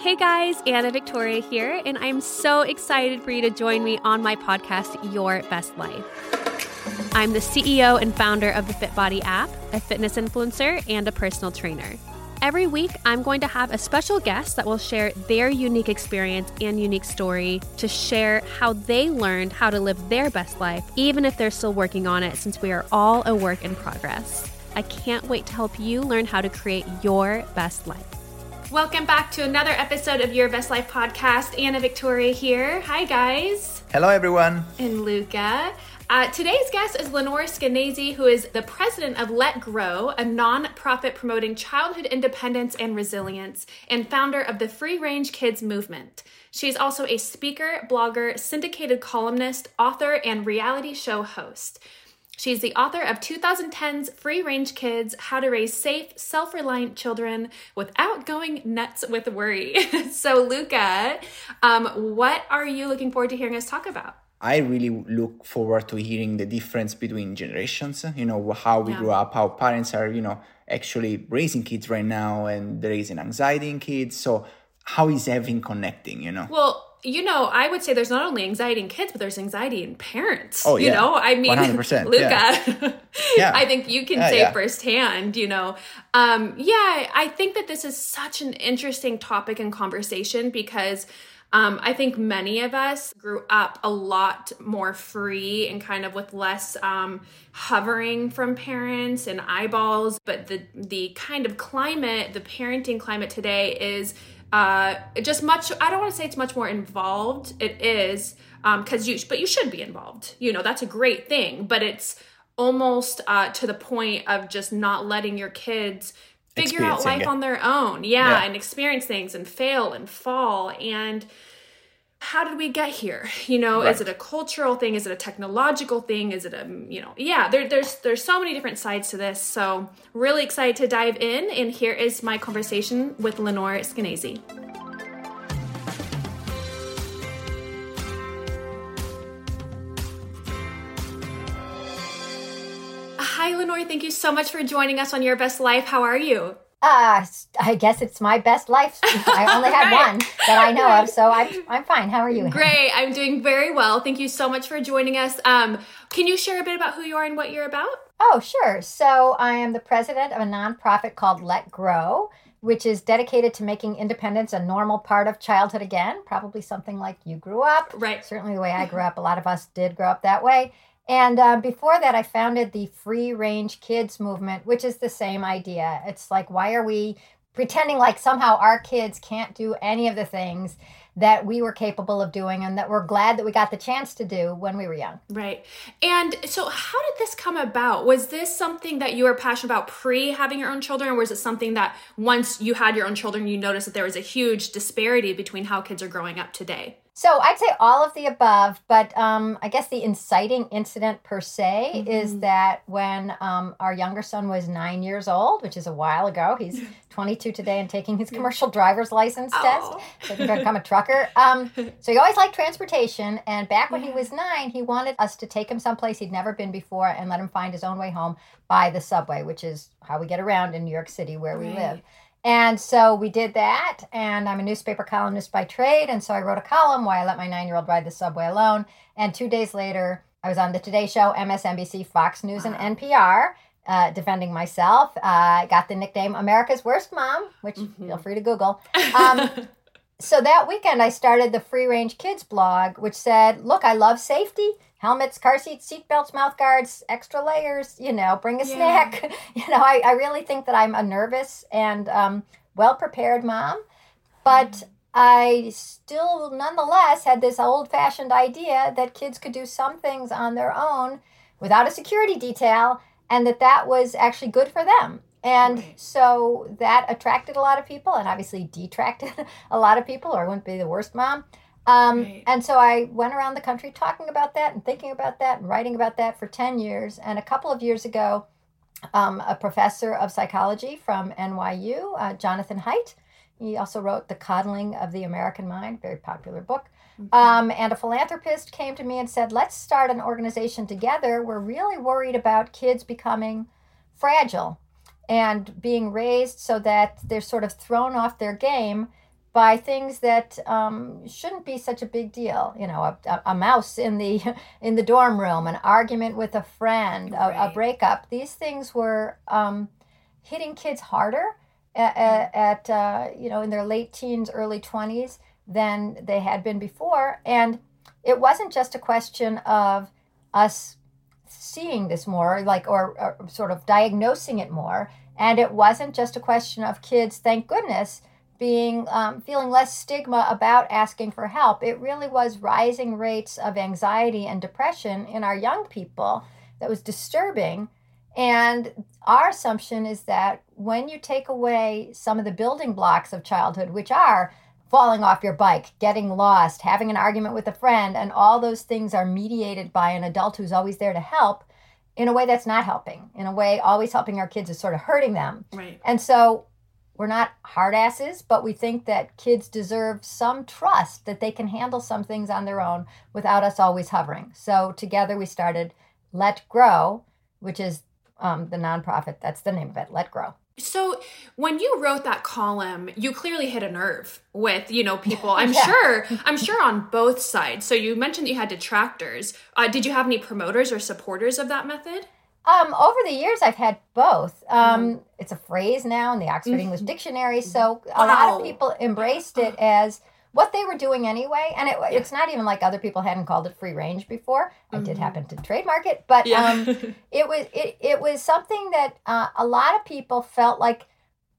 Hey guys, Anna Victoria here, and I'm so excited for you to join me on my podcast, Your Best Life. I'm the CEO and founder of the FitBody app, a fitness influencer, and a personal trainer. Every week, I'm going to have a special guest that will share their unique experience and unique story to share how they learned how to live their best life, even if they're still working on it, since we are all a work in progress. I can't wait to help you learn how to create your best life. Welcome back to another episode of Your Best Life podcast. Anna Victoria here. Hi, guys. Hello, everyone. And Luca. Uh, today's guest is Lenore Skenazy, who is the president of Let Grow, a nonprofit promoting childhood independence and resilience, and founder of the Free Range Kids movement. She's also a speaker, blogger, syndicated columnist, author, and reality show host. She's the author of 2010's Free Range Kids How to Raise Safe, Self Reliant Children Without Going Nuts with Worry. so, Luca, um, what are you looking forward to hearing us talk about? I really look forward to hearing the difference between generations, you know, how we yeah. grew up, how parents are, you know, actually raising kids right now and there is an anxiety in kids. So how is everything connecting, you know? Well, you know, I would say there's not only anxiety in kids, but there's anxiety in parents. Oh, yeah. You know, I mean, 100%, Luca, yeah. yeah. I think you can yeah, say firsthand, you know. Um, yeah, I think that this is such an interesting topic and conversation because um, I think many of us grew up a lot more free and kind of with less um, hovering from parents and eyeballs. But the the kind of climate, the parenting climate today is uh, just much. I don't want to say it's much more involved. It is because um, you, but you should be involved. You know that's a great thing. But it's almost uh, to the point of just not letting your kids figure out life it. on their own. Yeah, yeah, and experience things and fail and fall and how did we get here? You know right. is it a cultural thing? Is it a technological thing? Is it a you know yeah there, there's there's so many different sides to this. So really excited to dive in and here is my conversation with lenore skenazy. Hi lenore. Thank you so much for joining us on your best life. How are you uh, I guess it's my best life. I only had right. one that I know of, so I'm I'm fine. How are you? Great. I'm doing very well. Thank you so much for joining us. Um, can you share a bit about who you are and what you're about? Oh, sure. So I am the president of a nonprofit called Let Grow, which is dedicated to making independence a normal part of childhood again. Probably something like you grew up. Right. Certainly the way I grew up. A lot of us did grow up that way. And uh, before that, I founded the Free Range Kids movement, which is the same idea. It's like, why are we pretending like somehow our kids can't do any of the things that we were capable of doing and that we're glad that we got the chance to do when we were young. Right. And so how did this come about? Was this something that you were passionate about pre having your own children or was it something that once you had your own children you noticed that there was a huge disparity between how kids are growing up today? So I'd say all of the above, but um, I guess the inciting incident per se mm-hmm. is that when um, our younger son was nine years old, which is a while ago, he's 22 today and taking his commercial driver's license oh. test, so he can become a trucker. Um, so he always liked transportation, and back when he was nine, he wanted us to take him someplace he'd never been before and let him find his own way home by the subway, which is how we get around in New York City where right. we live. And so we did that. And I'm a newspaper columnist by trade. And so I wrote a column why I let my nine year old ride the subway alone. And two days later, I was on the Today Show, MSNBC, Fox News, wow. and NPR. Uh, defending myself. Uh, I got the nickname America's Worst Mom, which mm-hmm. feel free to Google. Um, so that weekend, I started the Free Range Kids blog, which said, Look, I love safety helmets, car seats, seat belts, mouth guards, extra layers, you know, bring a yeah. snack. You know, I, I really think that I'm a nervous and um, well prepared mom, but mm. I still nonetheless had this old fashioned idea that kids could do some things on their own without a security detail and that that was actually good for them. And right. so that attracted a lot of people and obviously detracted a lot of people, or I wouldn't be the worst mom. Um, right. And so I went around the country talking about that and thinking about that and writing about that for 10 years. And a couple of years ago, um, a professor of psychology from NYU, uh, Jonathan Haidt, he also wrote The Coddling of the American Mind, very popular book. Mm-hmm. Um, and a philanthropist came to me and said, Let's start an organization together. We're really worried about kids becoming fragile and being raised so that they're sort of thrown off their game by things that um, shouldn't be such a big deal. You know, a, a, mouse in the in the dorm room, an argument with a friend, right. a, a, breakup. These things were um, hitting kids harder at, mm. at uh, you know in their late teens, early twenties than they had been before, and it wasn't just a question of us seeing this more, like or, or sort of diagnosing it more, and it wasn't just a question of kids. Thank goodness being um, feeling less stigma about asking for help. It really was rising rates of anxiety and depression in our young people that was disturbing. And our assumption is that when you take away some of the building blocks of childhood, which are falling off your bike, getting lost, having an argument with a friend, and all those things are mediated by an adult who's always there to help in a way that's not helping. In a way, always helping our kids is sort of hurting them. Right. And so we're not hard asses, but we think that kids deserve some trust that they can handle some things on their own without us always hovering. So together we started Let Grow, which is um, the nonprofit. That's the name of it, Let Grow. So when you wrote that column, you clearly hit a nerve with you know people. I'm yeah. sure. I'm sure on both sides. So you mentioned that you had detractors. Uh, did you have any promoters or supporters of that method? Um, over the years, I've had both. Um, mm-hmm. It's a phrase now in the Oxford mm-hmm. English Dictionary, so a wow. lot of people embraced it as what they were doing anyway. And it, yeah. it's not even like other people hadn't called it free range before. Mm-hmm. I did happen to trademark it, but yeah. um, it was it, it was something that uh, a lot of people felt like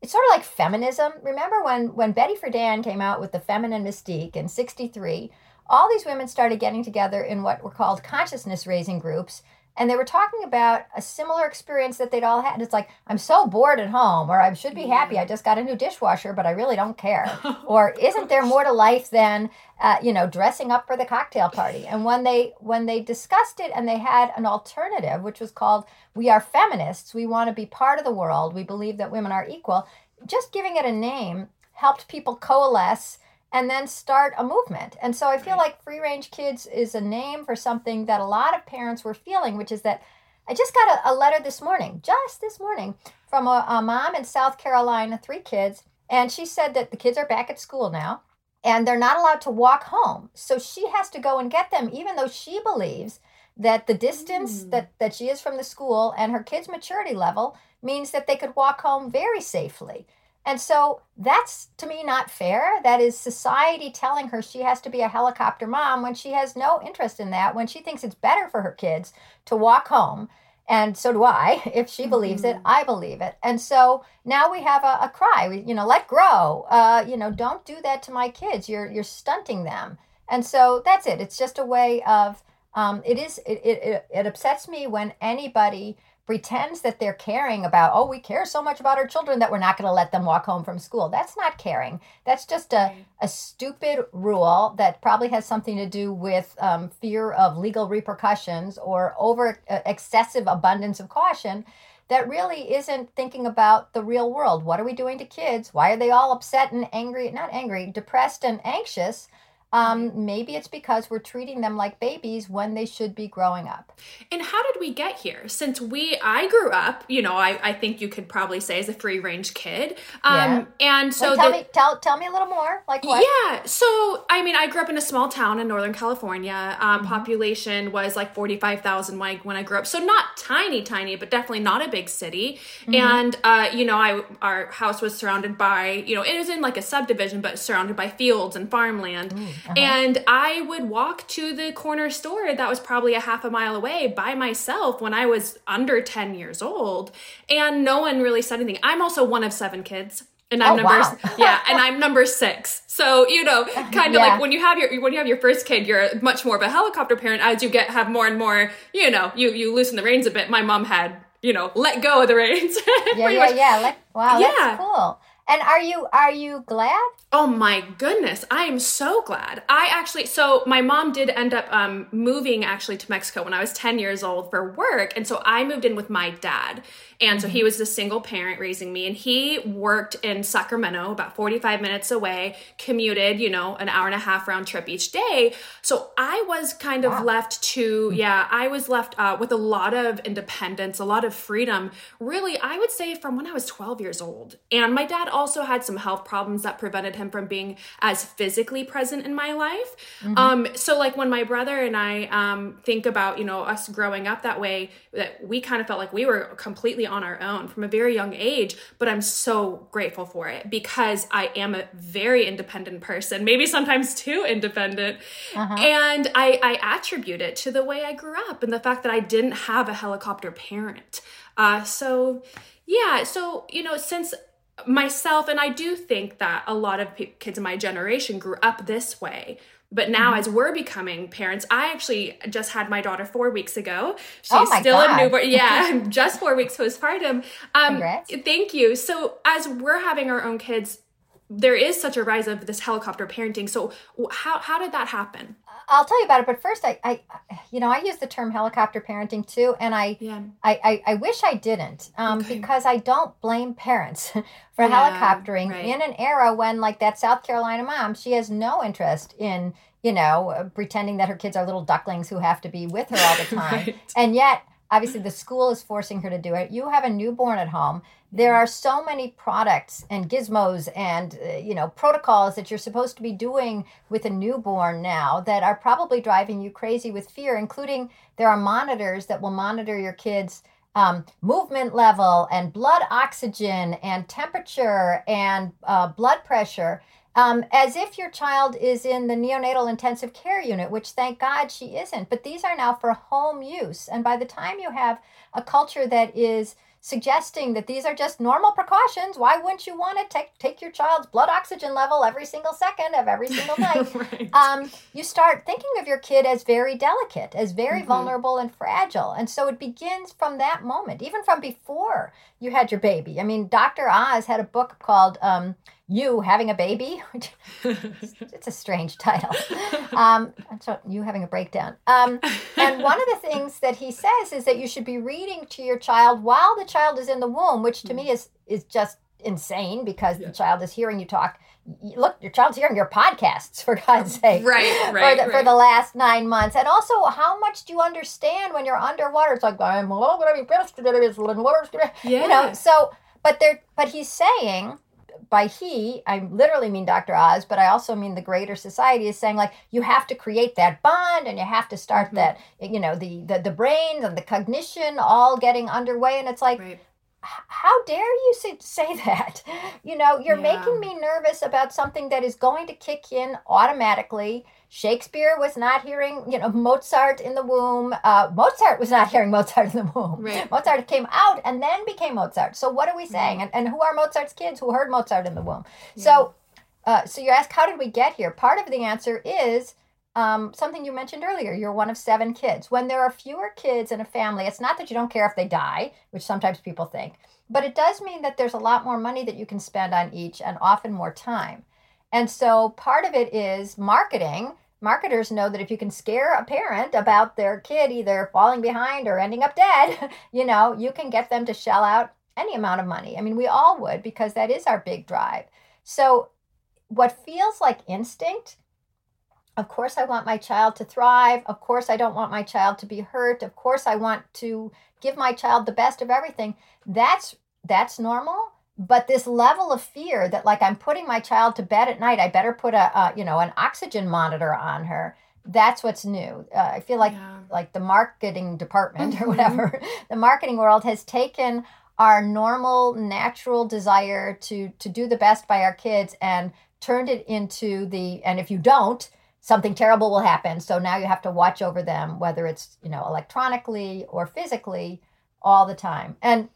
it's sort of like feminism. Remember when when Betty Friedan came out with the feminine mystique in '63? All these women started getting together in what were called consciousness raising groups and they were talking about a similar experience that they'd all had. And it's like, I'm so bored at home, or I should be happy. I just got a new dishwasher, but I really don't care. or isn't there more to life than, uh, you know, dressing up for the cocktail party? And when they when they discussed it and they had an alternative, which was called "We are feminists. We want to be part of the world. We believe that women are equal." Just giving it a name helped people coalesce and then start a movement. And so I feel like Free Range Kids is a name for something that a lot of parents were feeling, which is that I just got a, a letter this morning, just this morning, from a, a mom in South Carolina, three kids. And she said that the kids are back at school now and they're not allowed to walk home. So she has to go and get them, even though she believes that the distance mm. that, that she is from the school and her kids' maturity level means that they could walk home very safely. And so that's to me not fair. That is society telling her she has to be a helicopter mom when she has no interest in that, when she thinks it's better for her kids to walk home. And so do I. If she believes mm-hmm. it, I believe it. And so now we have a, a cry. We, you know, let grow. Uh, you know, don't do that to my kids. You're you're stunting them. And so that's it. It's just a way of. Um, it is. It, it it upsets me when anybody pretends that they're caring about, oh, we care so much about our children that we're not going to let them walk home from school. That's not caring. That's just a, a stupid rule that probably has something to do with um, fear of legal repercussions or over uh, excessive abundance of caution that really isn't thinking about the real world. What are we doing to kids? Why are they all upset and angry? Not angry, depressed and anxious um, maybe it's because we're treating them like babies when they should be growing up. And how did we get here? Since we, I grew up, you know, I, I think you could probably say as a free range kid. Um, yeah. And so Wait, tell the, me, tell, tell me a little more. Like what? Yeah. So, I mean, I grew up in a small town in Northern California. Um, mm-hmm. Population was like 45,000 when I, when I grew up. So not tiny, tiny, but definitely not a big city. Mm-hmm. And, uh, you know, I, our house was surrounded by, you know, it was in like a subdivision, but surrounded by fields and farmland. Ooh. Uh-huh. And I would walk to the corner store that was probably a half a mile away by myself when I was under 10 years old. And no one really said anything. I'm also one of seven kids and I'm oh, number wow. yeah, and I'm number six. So you know, kind of yeah. like when you have your when you have your first kid, you're much more of a helicopter parent. As you get have more and more, you know, you you loosen the reins a bit. My mom had you know let go of the reins. yeah, yeah, yeah. Like, wow, yeah. that's cool. And are you are you glad? Oh my goodness, I am so glad. I actually so my mom did end up um, moving actually to Mexico when I was 10 years old for work and so I moved in with my dad. And so he was a single parent raising me, and he worked in Sacramento, about 45 minutes away, commuted, you know, an hour and a half round trip each day. So I was kind of wow. left to, yeah, I was left uh, with a lot of independence, a lot of freedom, really, I would say from when I was 12 years old. And my dad also had some health problems that prevented him from being as physically present in my life. Mm-hmm. Um, so like when my brother and I um, think about you know us growing up that way, that we kind of felt like we were completely on our own from a very young age. But I'm so grateful for it because I am a very independent person, maybe sometimes too independent, uh-huh. and I I attribute it to the way I grew up and the fact that I didn't have a helicopter parent. Uh, so yeah, so you know since myself and I do think that a lot of kids in my generation grew up this way but now, mm-hmm. as we're becoming parents, I actually just had my daughter four weeks ago. She's oh still God. a newborn. Yeah, just four weeks postpartum. Um, Congrats. Thank you. So, as we're having our own kids, there is such a rise of this helicopter parenting. So, how how did that happen? I'll tell you about it, but first, I, I, you know, I use the term helicopter parenting too, and I, yeah. I, I, I wish I didn't, um, okay. because I don't blame parents for yeah, helicoptering right. in an era when, like that South Carolina mom, she has no interest in, you know, uh, pretending that her kids are little ducklings who have to be with her all the time, right. and yet Obviously, the school is forcing her to do it. You have a newborn at home. There are so many products and gizmos and uh, you know protocols that you're supposed to be doing with a newborn now that are probably driving you crazy with fear. Including there are monitors that will monitor your kids. Um, movement level and blood oxygen and temperature and uh, blood pressure um, as if your child is in the neonatal intensive care unit, which thank God she isn't. But these are now for home use. And by the time you have a culture that is suggesting that these are just normal precautions. Why wouldn't you want to take take your child's blood oxygen level every single second of every single night? right. um, you start thinking of your kid as very delicate, as very mm-hmm. vulnerable and fragile, and so it begins from that moment, even from before you had your baby. I mean, Dr. Oz had a book called. Um, you having a baby it's a strange title um, so you having a breakdown um, and one of the things that he says is that you should be reading to your child while the child is in the womb which to me is is just insane because yeah. the child is hearing you talk look your child's hearing your podcasts for god's sake right right, for the, right. for the last nine months and also how much do you understand when you're underwater it's like i'm going to be pissed yeah. you know so but they're but he's saying by he, I literally mean Dr. Oz, but I also mean the greater society is saying like you have to create that bond and you have to start mm-hmm. that you know the, the the brain and the cognition all getting underway and it's like right. How dare you say, that you know you're yeah. making me nervous about something that is going to kick in automatically Shakespeare was not hearing, you know, Mozart in the womb. Uh, Mozart was not hearing Mozart in the womb. Right. Mozart came out and then became Mozart. So what are we saying? Mm. And, and who are Mozart's kids who heard Mozart in the womb? Yeah. So, uh, so you ask, how did we get here? Part of the answer is um, something you mentioned earlier. You're one of seven kids. When there are fewer kids in a family, it's not that you don't care if they die, which sometimes people think, but it does mean that there's a lot more money that you can spend on each and often more time. And so part of it is marketing. Marketers know that if you can scare a parent about their kid either falling behind or ending up dead, you know, you can get them to shell out any amount of money. I mean, we all would because that is our big drive. So, what feels like instinct, of course, I want my child to thrive. Of course, I don't want my child to be hurt. Of course, I want to give my child the best of everything. That's that's normal but this level of fear that like i'm putting my child to bed at night i better put a, a you know an oxygen monitor on her that's what's new uh, i feel like yeah. like the marketing department mm-hmm. or whatever the marketing world has taken our normal natural desire to to do the best by our kids and turned it into the and if you don't something terrible will happen. So now you have to watch over them whether it's you know electronically or physically all the time. And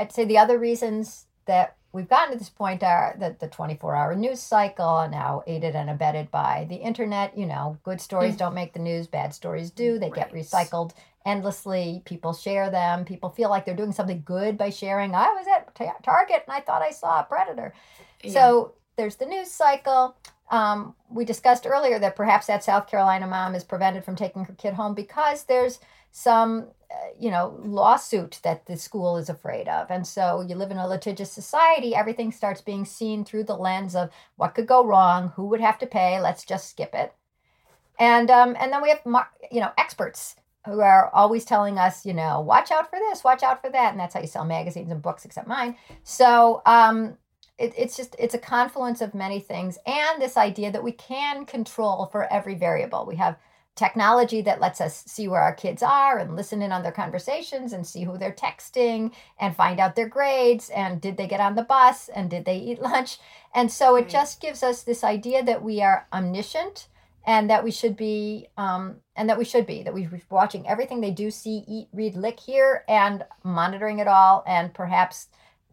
i'd say the other reasons that we've gotten to this point are that the 24 hour news cycle now aided and abetted by the internet you know good stories don't make the news bad stories do. They right. get recycled endlessly. People share them. People feel like they're doing something good by sharing. I was at target and i thought i saw a predator. Yeah. so there's the news cycle um, we discussed earlier that perhaps that south carolina mom is prevented from taking her kid home because there's some you know, lawsuit that the school is afraid of. And so you live in a litigious society, everything starts being seen through the lens of what could go wrong, who would have to pay, let's just skip it. And um, and then we have you know experts who are always telling us, you know, watch out for this, watch out for that, and that's how you sell magazines and books, except mine. So um, it, it's just it's a confluence of many things and this idea that we can control for every variable. We have technology that lets us see where our kids are and listen in on their conversations and see who they're texting and find out their grades and did they get on the bus and did they eat lunch? And so it just gives us this idea that we are omniscient and that we should be um, and that we should be that we're watching everything they do see eat read lick hear and monitoring it all and perhaps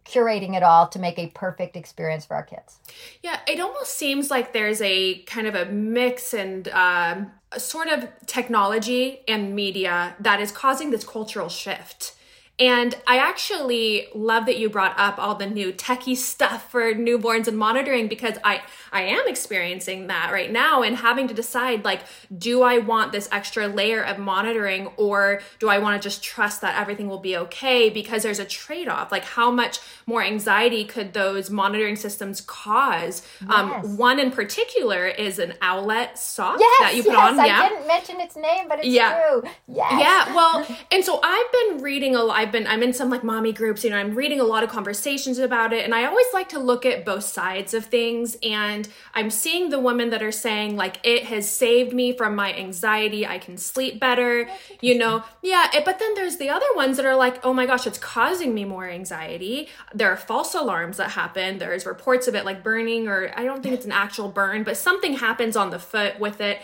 curating it all to make a perfect experience for our kids. Yeah, it almost seems like there's a kind of a mix and um, a sort of technology and media that is causing this cultural shift and I actually love that you brought up all the new techie stuff for newborns and monitoring because I I am experiencing that right now and having to decide like do I want this extra layer of monitoring or do I want to just trust that everything will be okay because there's a trade-off like how much more anxiety could those monitoring systems cause? Um, yes. Um, one in particular is an owlet sock yes, that you put on. yes, on. I yeah. didn't mention its name, but it's yeah. true. Yes. Yeah. Well, and so I've been reading a lot. I've been I'm in some like mommy groups, you know, I'm reading a lot of conversations about it, and I always like to look at both sides of things. And I'm seeing the women that are saying like it has saved me from my anxiety. I can sleep better, you know. Yeah, it, but then there's the other ones that are like, oh my gosh, it's causing me more anxiety there are false alarms that happen. There's reports of it like burning, or I don't think it's an actual burn, but something happens on the foot with it.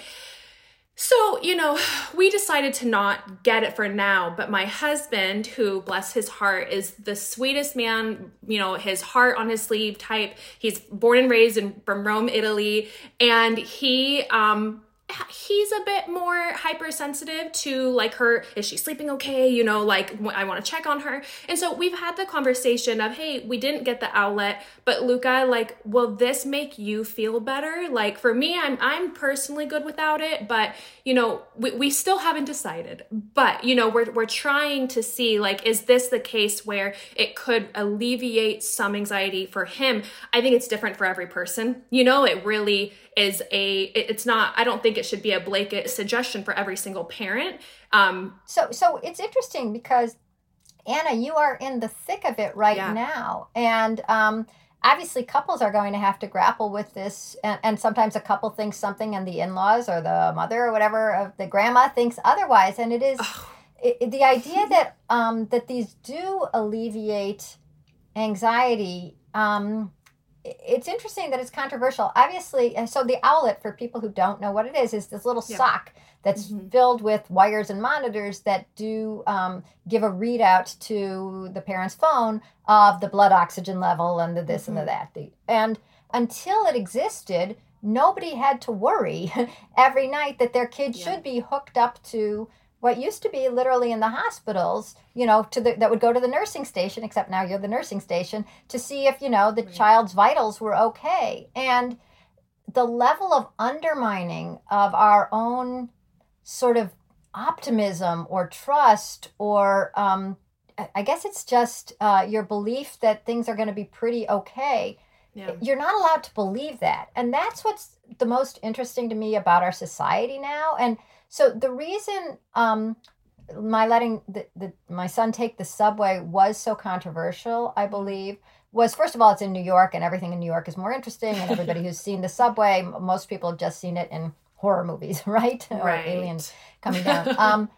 So, you know, we decided to not get it for now, but my husband, who bless his heart, is the sweetest man, you know, his heart on his sleeve type. He's born and raised in from Rome, Italy, and he um he's a bit more hypersensitive to like her is she sleeping okay? You know like i want to check on her. And so we've had the conversation of hey we didn't get the Owlet but luca like will this make you feel better? Like for me i'm i'm personally good without it but you know we, we still haven't decided. But you know we're, we're trying to see like is this the case where it could alleviate some anxiety for him? I think it's different for every person. You know it really is a it's not i don't think it should be a blanket suggestion for every single parent. Um so so it's interesting because anna you are in the thick of it right yeah. now. And um obviously couples are going to have to grapple with this. And, and sometimes a couple thinks something and the in-laws or the mother or whatever of the grandma thinks otherwise. And it is it, the idea that um that these do alleviate anxiety um it's interesting that it's controversial. Obviously, so the owlet, for people who don't know what it is, is this little yeah. sock that's mm-hmm. filled with wires and monitors that do um, give a readout to the parent's phone of the blood oxygen level and the this mm-hmm. and the mm-hmm. that. And until it existed, nobody had to worry every night that their kid yeah. should be hooked up to what used to be literally in the hospitals, you know, to the that would go to the nursing station, except now you're the nursing station to see if, you know, the right. child's vitals were okay. And the level of undermining of our own sort of optimism or trust or um, I guess it's just uh, your belief that things are going to be pretty okay. Yeah. You're not allowed to believe that. And that's what's the most interesting to me about our society now. And so the reason um, my letting the, the, my son take the subway was so controversial, I believe, was first of all, it's in New York, and everything in New York is more interesting. And everybody who's seen the subway, most people have just seen it in horror movies, right? right. or aliens coming down. um,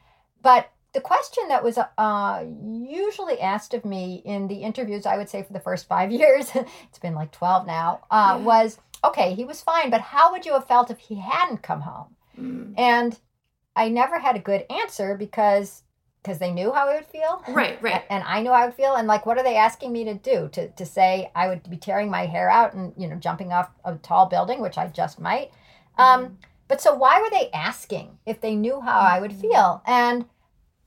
but the question that was uh, usually asked of me in the interviews, I would say for the first five years, it's been like 12 now, uh, yeah. was okay, he was fine, but how would you have felt if he hadn't come home? Mm. And I never had a good answer because because they knew how I would feel. Right, right. And I knew how I would feel. And like, what are they asking me to do? To, to say I would be tearing my hair out and, you know, jumping off a tall building, which I just might. Mm. Um, but so why were they asking if they knew how I would feel? And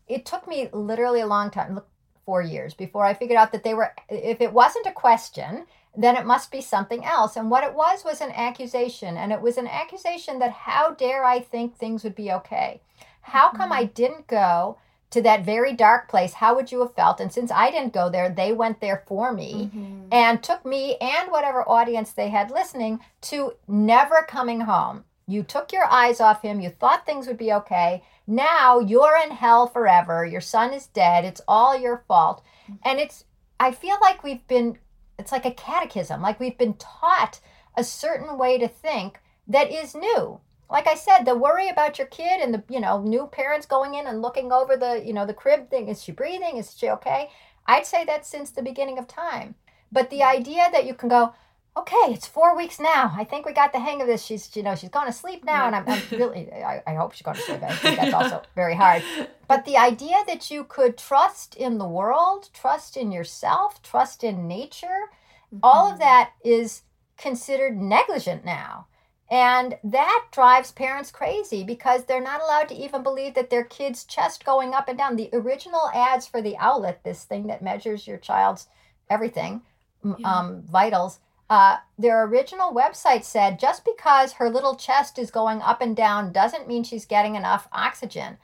it took me literally a long time, look, four years before I figured out that they were, if it wasn't a question, then it must be something else. And what it was was an accusation. And it was an accusation that how dare I think things would be okay? How come mm-hmm. I didn't go to that very dark place? How would you have felt? And since I didn't go there, they went there for me mm-hmm. and took me and whatever audience they had listening to never coming home. You took your eyes off him. You thought things would be okay. Now you're in hell forever. Your son is dead. It's all your fault. Mm-hmm. And it's, I feel like we've been it's like a catechism. Like we've been taught a certain way to think that is new. Like I said, the worry about your kid and the you know new parents going in and looking over the you know the crib thing. Is she breathing? Is she okay? I'd say that since the beginning of time. But the hmm. idea that you can go, okay, it's four weeks now. I think we got the hang of this. She's, you know, she's going to sleep now. And I'm, I'm really, I, I, hope she's going to sleep. I think that's also very hard. But the idea that you could trust in the world, trust in yourself, trust in nature, mm-hmm. all of that is considered negligent now. And that drives parents crazy because they're not allowed to even believe that their kid's chest going up and down. The original ads for the Owlet, this thing that measures your child's everything, yeah. um, vitals, uh, their original website said just because her little chest is going up and down doesn't mean she's getting enough oxygen.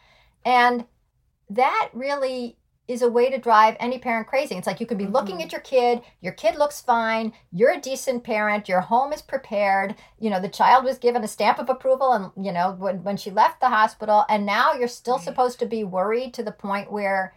And that really is a way to drive any parent crazy. It's like you could be mm-hmm. looking at your kid, your kid looks fine, you're a decent parent, your home is prepared, you know, the child was given a stamp of approval and, you know, when, when she left the hospital, and now you're still right. supposed to be worried to the point where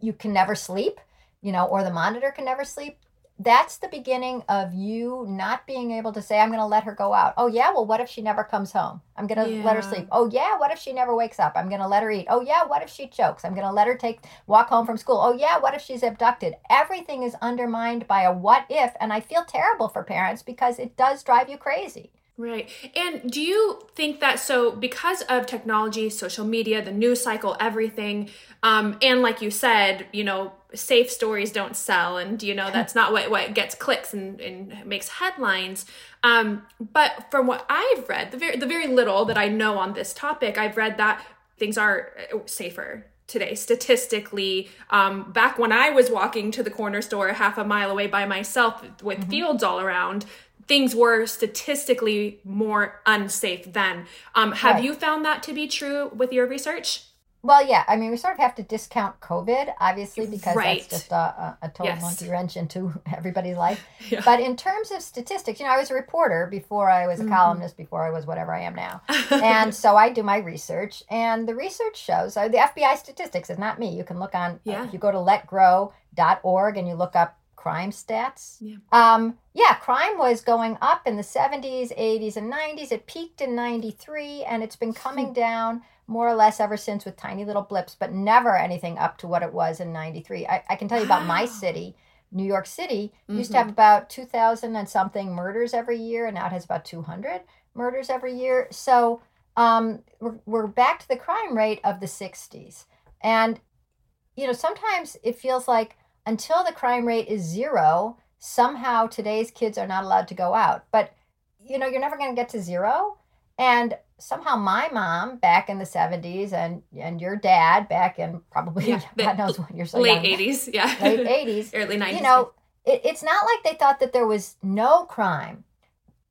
you can never sleep, you know, or the monitor can never sleep that's the beginning of you not being able to say, I'm going to let her go out. Oh, yeah. Well, what if she never comes home? I'm going to yeah. let her sleep. Oh, yeah. What if she never wakes up? I'm going to let her eat. Oh, yeah. What if she chokes? I'm going to let her take walk home from school. Oh, yeah. What if she's abducted? Everything is undermined by a what if. And I feel terrible for parents because it does drive you crazy. Right. And do you think that so because of technology, social media, the news cycle, everything, um, and like you said, you know, safe stories don't sell and you know that's not what, what gets clicks and, and makes headlines. Um, but from what I've read, the very the very little that I know on this topic, I've read that things are uh, safer today statistically um, back when i was walking to the corner store half a mile away by myself with mm-hmm. fields all around things were statistically more unsafe then. Um, have right. you found that to be true with your research? Well, yeah. I mean, we sort of have to discount COVID, obviously, because right. that's just a, a, a total yes. monkey wrench into everybody's life. Yeah. But in terms of statistics, you know, I was a reporter before I was a mm-hmm. columnist, before I was whatever I am now. and so I do my research, and the research shows so the FBI statistics is not me. You can look on, uh, yeah. Uh, you go to letgrow.org and you look up crime stats. Yeah. Um, yeah, crime was going up in the 70s, 80s, and 90s. It peaked in 93, and it's been coming down more or less ever since with tiny little blips, but never anything up to what it was in 93. I, I can tell you about my city. New York City mm-hmm. used to have mm-hmm. about 2,000 and something murders every year, and now it has about 200 murders every year. So um, we're, we're back to the crime rate of the 60s. And, you know, sometimes it feels like until the crime rate is zero, somehow today's kids are not allowed to go out. But you know, you're never going to get to zero. And somehow my mom back in the 70s and and your dad back in probably yeah, God knows when you're so late young. 80s, yeah. Late 80s. Early 90s. You know, it, it's not like they thought that there was no crime,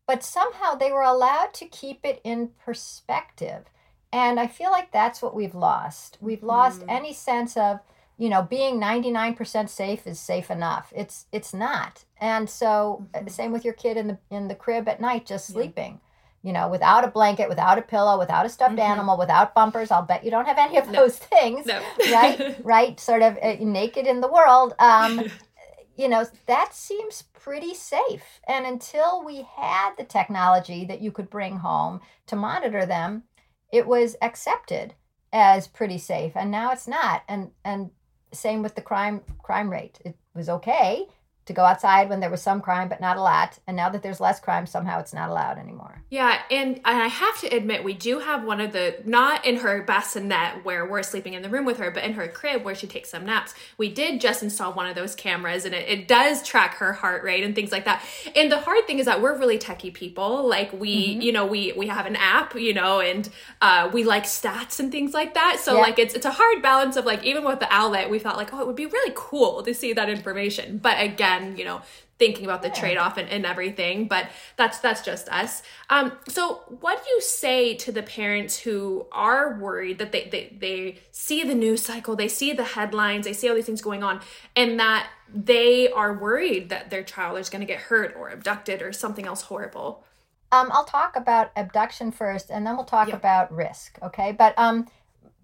but somehow they were allowed to keep it in perspective. And I feel like that's what we've lost. We've lost mm. any sense of you know being 99% safe is safe enough. It's it's not. And so uh, mm-hmm. same with your kid in the in the crib at night just sleeping yeah. you know without a blanket without a pillow without a stuffed mm-hmm. animal without bumpers. I'll bet you don't have any of those things no. right? Right? Sort of uh, naked in the world. Um you know that seems pretty safe. And until we had the technology that you could bring home to monitor them it was accepted as pretty safe. And now it's not. And and same with the crime crime rate. It was okay to go outside when there was some crime, but not a lot. And now that there's less crime, somehow it's not allowed anymore. Yeah, and, I have to admit, we do have one of the not in her bassinet where we're sleeping in the room with her, but in her crib where she takes some naps. We did just install one of those cameras, and it, it does track her heart rate and things like that. And the hard thing is that we're really techie people. Like we, mm-hmm. you know, we we have an app, you know, and uh, we like stats and things like that. So yeah. like it's it's a hard balance of like even with the Owlet, we thought like oh, it would be really cool to see that information, but again again, you know, thinking about the trade-off and, and, everything but that's that's just us. Um, so what do you say to the parents who are worried that they, they they see the news cycle they see the headlines they see all these things going on and that they are worried that their child is going to get hurt or abducted or something else horrible? Um, i'll talk about abduction first and then we'll talk about risk okay? But um,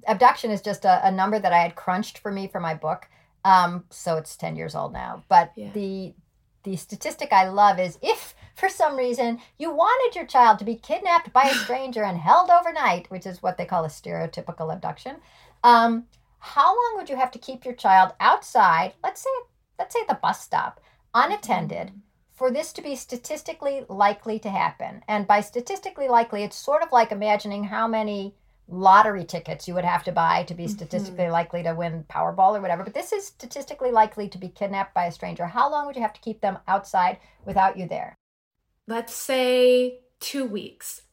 abduction is just a, a number that i had crunched for me for my book um, so it's 10 years old now. But yeah. the the statistic I love is if for some reason you wanted your child to be kidnapped by a stranger and held overnight, which is what they call a stereotypical abduction, um, how long would you have to keep your child outside? Let's say let's say at the bus stop, unattended, for this to be statistically likely to happen. And by statistically likely, it's sort of like imagining how many lottery tickets you would have to buy to be statistically mm-hmm. likely to win Powerball or whatever. But this is statistically likely to be kidnapped by a stranger. How long would you have to keep them outside without you there? Let's say two weeks.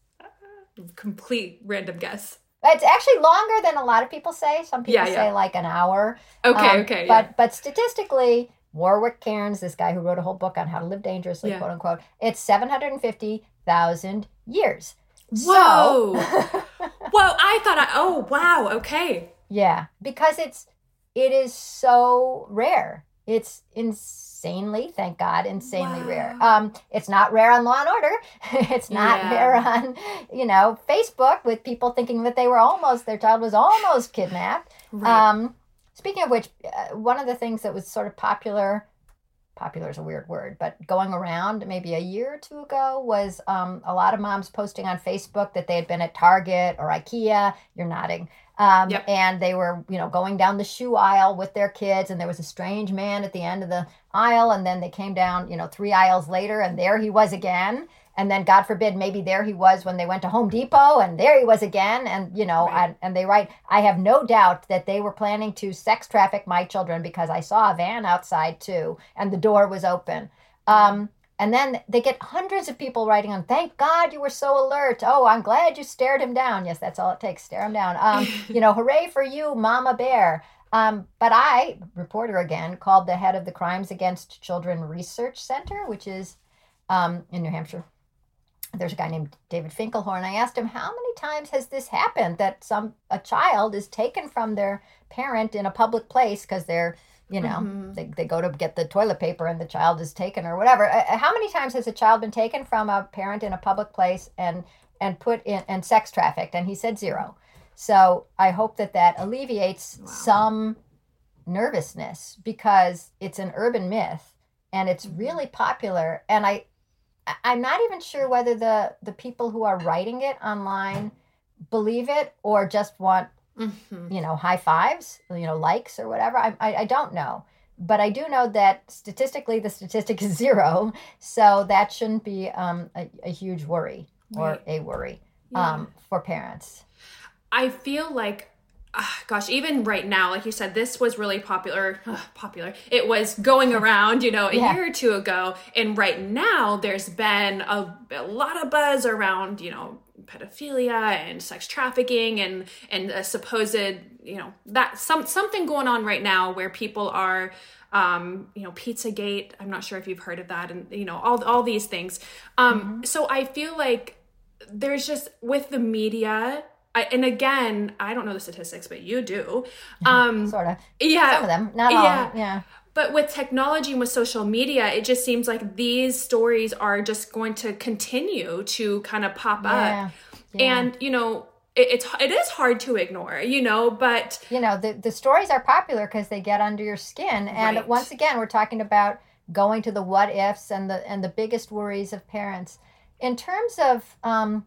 Complete random guess. It's actually longer than a lot of people say. Some people yeah, yeah. say like an hour. Okay, um, okay. But yeah. but statistically, Warwick Cairns, this guy who wrote a whole book on how to live dangerously, quote unquote, it's 750,000 years. Whoa. So, Whoa, I thought I, oh, wow, okay. Yeah, because it's, it is so rare. It's insanely, thank God, insanely wow. rare. Um, it's not rare on Law and Order. it's not yeah. rare on, you know, Facebook with people thinking that they were almost, their child was almost kidnapped. Right. Um, Speaking of which, uh, one of the things that was sort of popular, popular is a weird word, but going around maybe a year or two ago was um, a lot of moms posting on Facebook that they had been at Target or IKEA. You're nodding. Um, yep. And they were, you know, going down the shoe aisle with their kids, and there was a strange man at the end of the aisle. And then they came down, you know, three aisles later, and there he was again and then god forbid maybe there he was when they went to home depot and there he was again. And you know right. and, and they write i have no doubt that they were planning to sex traffic my children because i saw a van outside too and the door was open. Um, and then they get hundreds of people writing on thank god you were so alert. Oh i'm glad you stared him down. Yes that's all it takes stare him down. Um, you know hooray for you mama bear. Um, but I, reporter again, called the head of the Crimes Against Children Research Center, which is um, in New Hampshire, there's a guy named David Finkelhor. I asked him how many times has this happened that some a child is taken from their parent in a public place because they're you know mm-hmm. they, they go to get the toilet paper and the child is taken or whatever uh, uh, how many times has a child been taken from a parent in a public place and and put in and sex trafficked and he said zero so i hope that that alleviates wow. some nervousness because it's an urban myth and it's mm-hmm. really popular and i I'm not even sure whether the the people who are writing it online believe it or just want mm-hmm. you know high fives, you know likes or whatever. I, I I don't know, but I do know that statistically the statistic is zero, so that shouldn't be um, a, a huge worry or right. a worry yeah. um, for parents. I feel like uh, gosh, even right now, like you said, this was really popular. Uh, popular. It was going around, you know, a yeah. year or two ago. And right now, there's been a, a lot of buzz around, you know, pedophilia and sex trafficking and and a supposed, you know, that some something going on right now where people are um, you know, Pizzagate. I'm not sure if you've heard of that, and you know, all all these things. Um, mm-hmm. So I feel like there's just with the media I, and again, I don't know the statistics, but you do. Um, sort of. Yeah. Some of them, not all. Yeah. yeah. But with technology and with social media, it just seems like these stories are just going to continue to kind of pop yeah. up. Yeah. And, you know, it, it's it is hard to ignore, you know, but you know, the the stories are popular because they get under your skin. And right. once again, we're talking about going to the what ifs and the and the biggest worries of parents. In terms of um,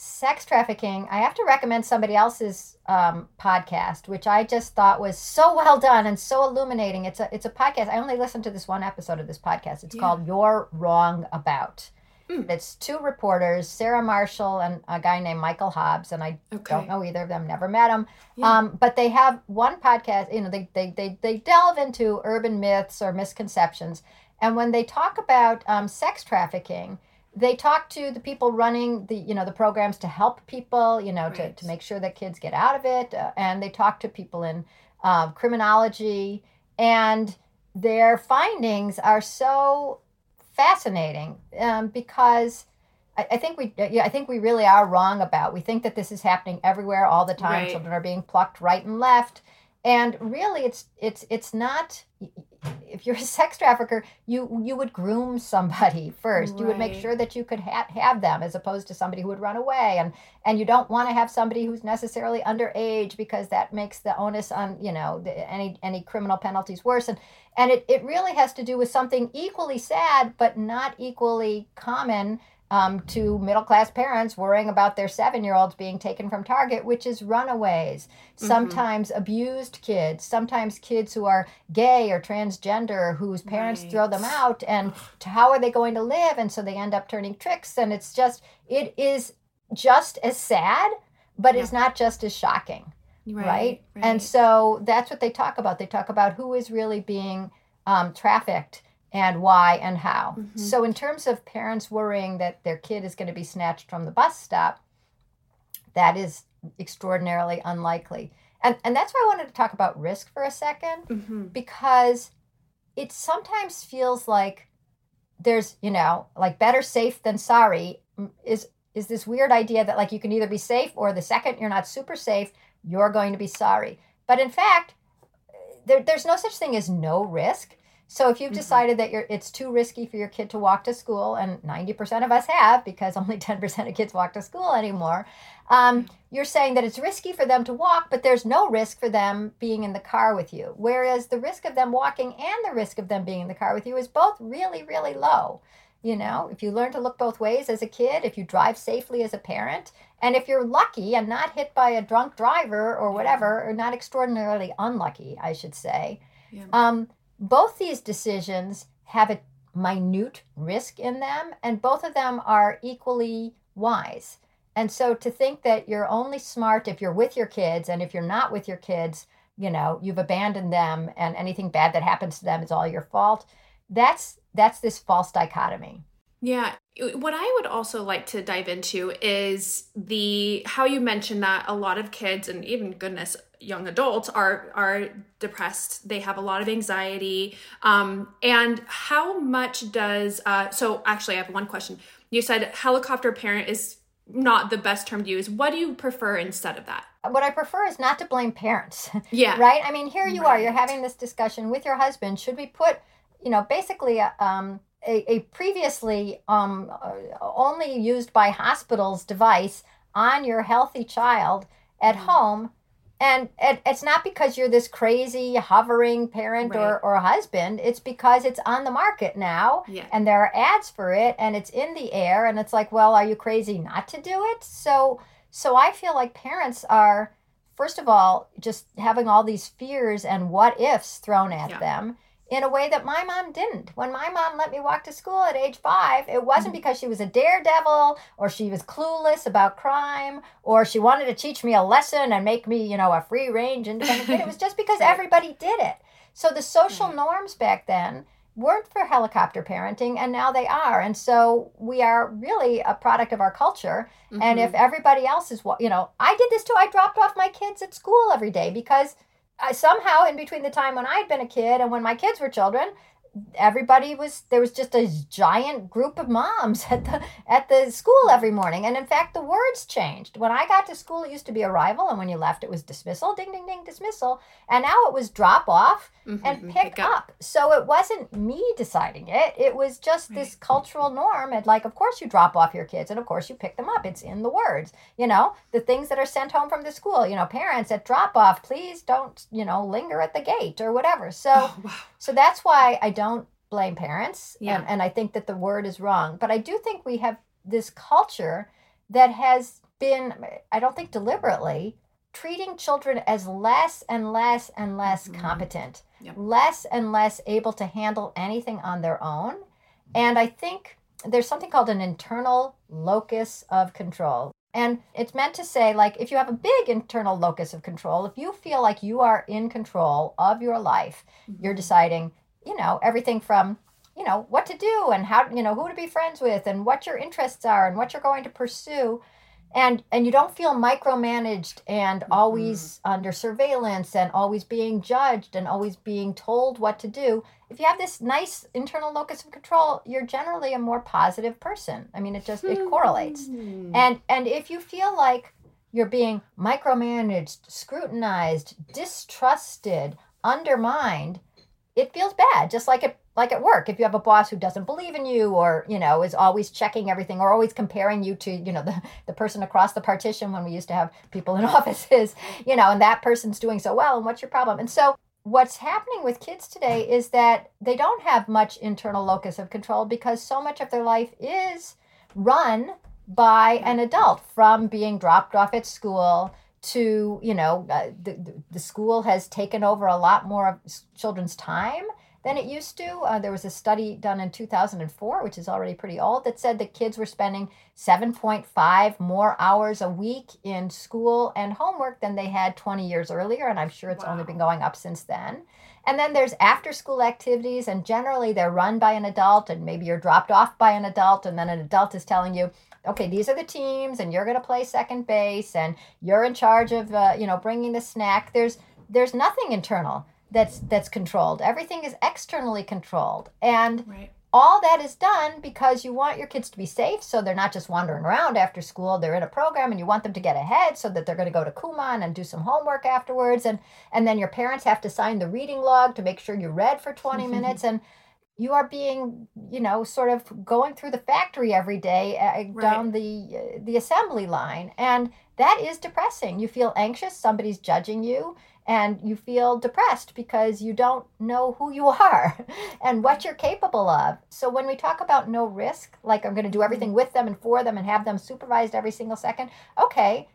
sex trafficking, I have to recommend somebody else's um, podcast, which I just thought was so well done and so illuminating. It's a it's a podcast. I only listened to this one episode of this podcast. It's yeah. called "You're Wrong About." Mm. It's two reporters, Sarah Marshall and a guy named Michael Hobbs, and I okay. don't know either of them. Never met them, yeah. um, but they have one podcast. You know, they, they they they delve into urban myths or misconceptions, and when they talk about um, sex trafficking they talk to the people running the you know the programs to help people you know right. to, to make sure that kids get out of it uh, and they talk to people in uh, criminology and their findings are so fascinating um, because I, I, think we yeah, I think we really are wrong about we think that this is happening everywhere all the time right. children are being plucked right and left and really it's it's it's not if you're a sex trafficker, you you would groom somebody first. Right. You would make sure that you could ha- have them, as opposed to somebody who would run away. And and you don't want to have somebody who's necessarily underage because that makes the onus on you know the, any any criminal penalties worse. And and it it really has to do with something equally sad but not equally common um, to middle class parents worrying about their seven year olds being taken from Target, which is runaways, sometimes abused kids, sometimes kids who are gay or transgender whose parents throw them out. And how are they going to live? And so they end up turning tricks. And it's just, it is just as sad, but it's not just as shocking right, and so that's what they talk about they talk about who is really being um, trafficked and why and how. Mhm. so in terms of parents worrying that their kid is going to be snatched from the bus stop that is extraordinarily unlikely. And and that's why i wanted to talk about risk for a second hmm because it sometimes feels like there's you know like better safe than sorry is is this weird idea that like you can either be safe or the second you're not super safe you're going to be sorry. But in fact there, there's no such thing as no risk so if you've Mhm. decided that you're it's too risky for your kid to walk to school and 90% of us have because only 10% of kids walk to school anymore um, you're saying that it's risky for them to walk, but there's no risk for them being in the car with you. Whereas the risk of them walking and the risk of them being in the car with you is both really, really low. You know, if you learn to look both ways as a kid, if you drive safely as a parent, and if you're lucky and not hit by a drunk driver or whatever, or not extraordinarily unlucky, I should say, Yeah. um, both these decisions have a minute risk in them, and both of them are equally wise. And so to think that you're only smart if you're with your kids, and if you're not with your kids, you know, you've abandoned them, and anything bad that happens to them is all your fault. That's that's this false dichotomy. Yeah. What I would also like to dive into is the how you mentioned that a lot of kids and even goodness young adults are are depressed. They have a lot of anxiety. Um, and how much does uh, so actually I have one question. You said helicopter parent is not the best term to use. What do you prefer instead of that? What I prefer is not to blame parents. Yeah. right? I mean, here you are, you're having this discussion with your husband. Should we put, you know, basically a, um, a, a previously um, uh, only used by hospitals device on your healthy child at Mm. home? And it, it's not because you're this crazy hovering parent or, or husband. It's because it's on the market now Yeah. and there are ads for it and it's in the air and it's like well are you crazy not to do it so so i feel like parents are first of all just having all these fears and what ifs thrown at Yeah. them in a way that my mom didn't. When my mom let me walk to school at age five it wasn't Mhm. because she was a daredevil or she was clueless about crime or she wanted to teach me a lesson and make me you know a free range independent kid. It was just because everybody did it. So the social norms back then weren't for helicopter parenting and now they are. And so we are really a product of our culture. And Mhm. if everybody else is you know i did this too. I dropped off my kids at school every day because Somehow in between the time when i'd been a kid and when my kids were children everybody was there was just a giant group of moms at the at the school every morning and in fact the words changed when i got to school it used to be arrival and when you left it was dismissal ding ding ding dismissal and now it was drop off Mhm. and pick up. So it wasn't me deciding it. It was just this cultural norm. And like, of course, you drop off your kids and of course you pick them up. It's in the words. You know, the things that are sent home from the school, you know, parents at drop off, please don't, you know, linger at the gate or whatever. So Oh, wow. So that's why I don't blame parents. Yeah. And, and I think that the word is wrong. But I do think we have this culture that has been, I don't think deliberately, treating children as less and less and less Mhm. competent, Yep. less and less able to handle anything on their own. And I think there's something called an internal locus of control. And it's meant to say, like, if you have a big internal locus of control, if you feel like you are in control of your life, mm-hmm. you're deciding, you know, everything from, you know, what to do and how, you know, who to be friends with and what your interests are and what you're going to pursue. And and you don't feel micromanaged and always under surveillance and always being judged and always being told what to do. If you have this nice internal locus of control, you're generally a more positive person. I mean, it just it correlates. Hmm. And and if you feel like you're being micromanaged, scrutinized, distrusted, undermined, it feels bad, just like it like at work. If you have a boss who doesn't believe in you or, you know, is always checking everything or always comparing you to, you know, the, the person across the partition when we used to have people in offices, you know, and that person's doing so well and what's your problem? And so what's happening with kids today is that they don't have much internal locus of control because so much of their life is run by an adult from being dropped off at school to you know uh, the, the school has taken over a lot more of children's time than it used to uh, there was a study done in 2004 which is already pretty old that said that kids were spending 7.5 more hours a week in school and homework than they had 20 years earlier and i'm sure it's wow. only been going up since then and then there's after school activities and generally they're run by an adult and maybe you're dropped off by an adult and then an adult is telling you okay, these are the teams, and you're going to play second base, and you're in charge of, uh, you know, bringing the snack. There's there's nothing internal that's that's controlled. Everything is externally controlled, and right. all that is done because you want your kids to be safe, so they're not just wandering around after school. They're in a program, and you want them to get ahead, so that they're going to go to Kumon and do some homework afterwards, and and then your parents have to sign the reading log to make sure you read for 20 minutes, and you are being you know sort of going through the factory every day uh, right. down the uh, the assembly line and that is depressing you feel anxious somebody's judging you and you feel depressed because you don't know who you are and what you're capable of. So when we talk about no risk like i'm going to do everything with them and for them and have them supervised every single second okay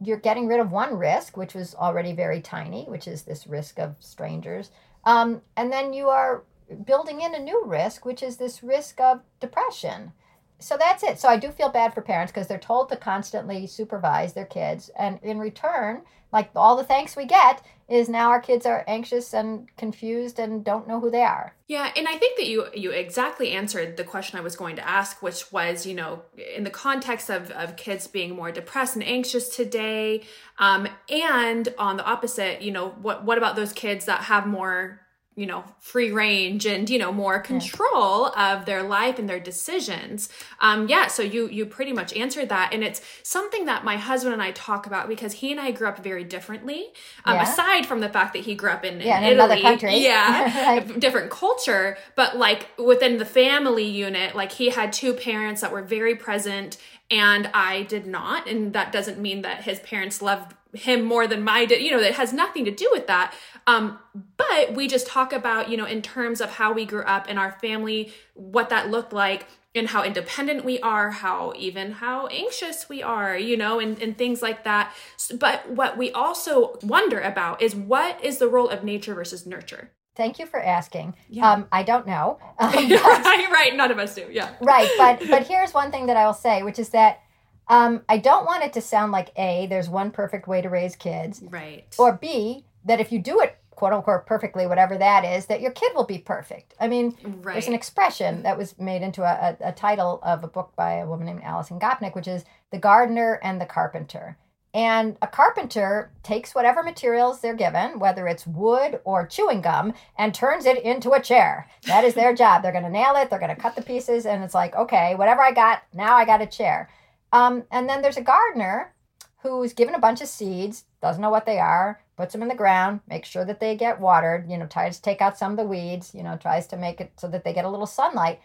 you're getting rid of one risk which was already very tiny which is this risk of strangers. Um, and then you are building in a new risk, which is this risk of depression. So that's it. So I do feel bad for parents because they're told to constantly supervise their kids. And in return, like all the thanks we get is now our kids are anxious and confused and don't know who they are. Yeah, and I think that you you exactly answered the question I was going to ask, which was, you know, in the context of, of kids being more depressed and anxious today, um, and on the opposite, you know, what what about those kids that have more you know free range and you know more control yeah. of their life and their decisions um yeah so you you pretty much answered that and it's something that my husband and i talk about because he and i grew up very differently um, yeah. aside from the fact that he grew up in, yeah, in, in italy country. yeah different culture but like within the family unit like he had two parents that were very present and i did not and that doesn't mean that his parents loved him more than my did you know that has nothing to do with that um but we just talk about you know in terms of how we grew up in our family what that looked like and how independent we are how even how anxious we are you know and, and things like that but what we also wonder about is what is the role of nature versus nurture Thank you for asking. Yeah. Um, I don't know. Um, right, right. None of us do. Yeah. Right, but but here's one thing that I will say, which is that um, I don't want it to sound like A, there's one perfect way to raise kids. Right. Or B, that if you do it quote unquote perfectly, whatever that is, that your kid will be perfect. I mean, right. there's an expression that was made into a, a, a, title of a book by a woman named Alison Gopnik, which is The Gardener and the Carpenter. And a carpenter takes whatever materials they're given, whether it's wood or chewing gum, and turns it into a chair. That is their job. They're going to nail it, they're going to cut the pieces, and it's like, okay, whatever I got, now I got a chair. Um, and then there's a gardener who's given a bunch of seeds, doesn't know what they are, puts them in the ground, makes sure that they get watered, you know, tries to take out some of the weeds, you know, tries to make it so that they get a little sunlight.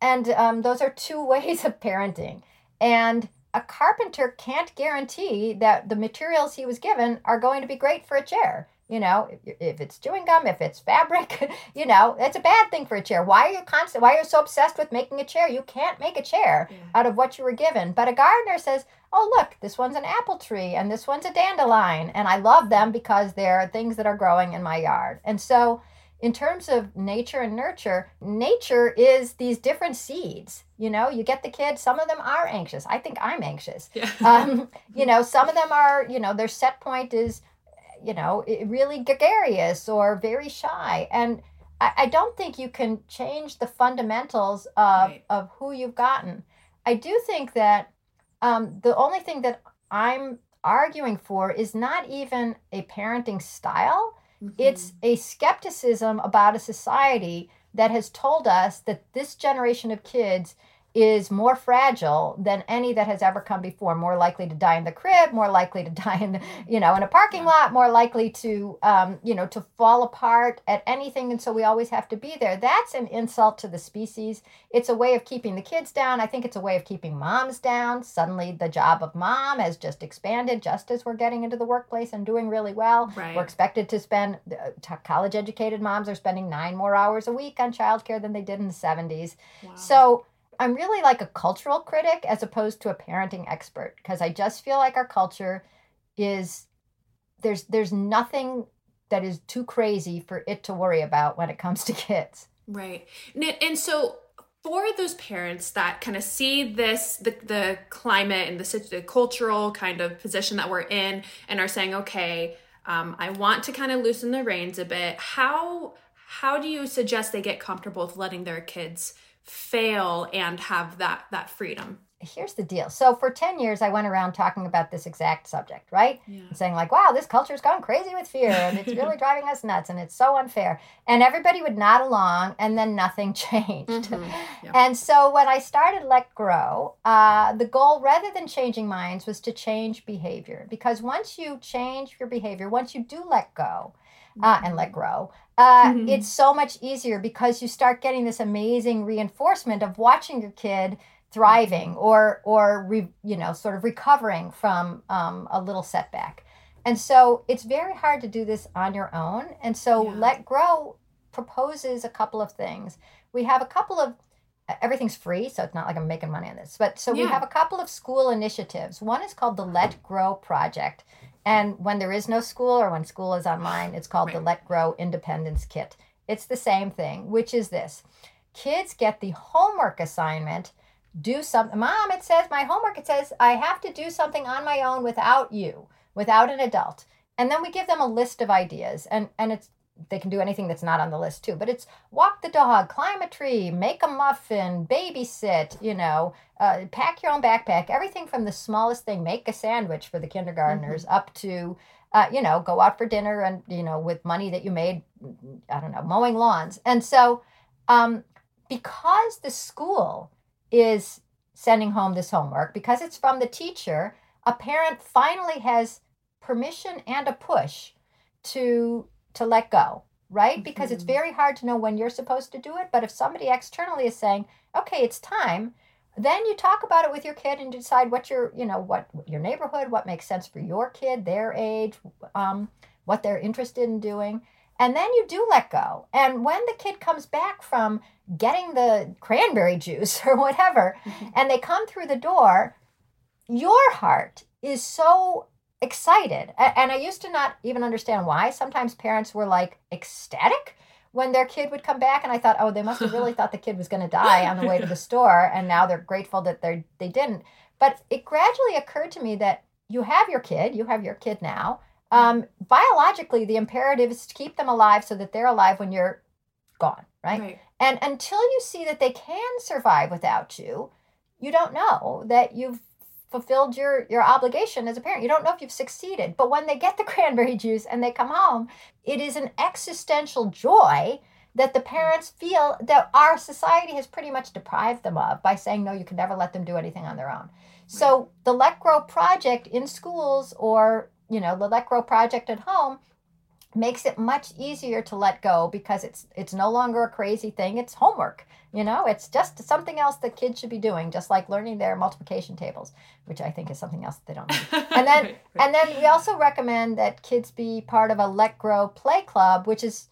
And um, those are two ways of parenting. And a carpenter can't guarantee that the materials he was given are going to be great for a chair. You know, if, if it's chewing gum, if it's fabric, you know, it's a bad thing for a chair. Why are you constant? Why are you so obsessed with making a chair? You can't make a chair yeah. out of what you were given. But a gardener says, "Oh, look, this one's an apple tree, and this one's a dandelion, and I love them because they're things that are growing in my yard." And so, in terms of nature and nurture, nature is these different seeds. You know, you get the kids, some of them are anxious. I think I'm anxious. Yeah. um, you know, some of them are, you know, their set point is you know, really gregarious or very shy. And I, I don't think you can change the fundamentals of, right. of who you've gotten. I do think that um, the only thing that I'm arguing for is not even a parenting style, mm-hmm. it's a skepticism about a society that has told us that this generation of kids is more fragile than any that has ever come before. More likely to die in the crib more likely to die in the, you know in a parking lot more likely to um, you know to fall apart at anything. And so we always have to be there. That's an insult to the species. It's a way of keeping the kids down. I think it's a way of keeping moms down. Suddenly the job of mom has just expanded just as we're getting into the workplace and doing really well. Right. we're expected to spend uh, college educated moms are spending nine more hours a week on childcare than they did in the 70s wow. so I'm really like a cultural critic as opposed to a parenting expert because I just feel like our culture is there's there's nothing that is too crazy for it to worry about when it comes to kids. Right. And so for those parents that kind of see this the, the climate and the, the cultural kind of position that we're in and are saying okay um, i want to kind of loosen the reins a bit how how do you suggest they get comfortable with letting their kids fail and have that that freedom here's the deal so for 10 years i went around talking about this exact subject right yeah. saying like wow this culture's gone crazy with fear and it's really driving us nuts and it's so unfair and everybody would nod along and then nothing changed mm-hmm. yeah. and so when i started let grow uh, the goal rather than changing minds was to change behavior because once you change your behavior once you do let go uh, and let grow. Uh, mm-hmm. It's so much easier because you start getting this amazing reinforcement of watching your kid thriving or or re, you know sort of recovering from um, a little setback. And so it's very hard to do this on your own. And so yeah. Let Grow proposes a couple of things. We have a couple of everything's free, so it's not like I'm making money on this. But so yeah. we have a couple of school initiatives. One is called the Let Grow Project. And when there is no school or when school is online, it's called right. the Let Grow Independence Kit. It's the same thing, which is this kids get the homework assignment do something mom it says my homework it says i have to do something on my own without you without an adult and then we give them a list of ideas and and it's they can do anything that's not on the list too but it's walk the dog climb a tree make a muffin babysit you know uh, pack your own backpack everything from the smallest thing make a sandwich for the kindergartners mm-hmm. up to uh, you know go out for dinner and you know with money that you made i don't know mowing lawns and so um, because the school is sending home this homework because it's from the teacher a parent finally has permission and a push to to let go, right? Mm-hmm. Because it's mm-hmm. very hard to know when you're supposed to do it. But if somebody externally is saying, okay, it's time, then you talk about it with your kid and decide what your, you know, what your neighborhood, what makes sense for your kid, their age, um, what they're interested in doing. And then you do let go. And when the kid comes back from getting the cranberry juice or whatever, mm-hmm. and they come through the door, your heart is so excited. And I used to not even understand why. Sometimes parents were like ecstatic when their kid would come back and I thought, "Oh, they must have really thought the kid was going to die on the way to the store and now they're grateful that they they didn't." But it gradually occurred to me that you have your kid, you have your kid now. Um, biologically, the imperative is to keep them alive so that they're alive when you're gone, right? right? And until you see that they can survive without you, you don't know that you've fulfilled your your obligation as a parent. You don't know if you've succeeded. But when they get the cranberry juice and they come home, it is an existential joy that the hmm. parents feel that our society has pretty much deprived them of by saying no, you can never let them do anything on their own. So the Let Grow project in schools or you know the Let Grow project at home makes it much easier to let go because it's it's no longer a crazy thing it's homework you know it's just something else that kids should be doing just like learning their multiplication tables which i think is something else that they don't need and then right, right. and then we also recommend that kids be part of a let grow play club which is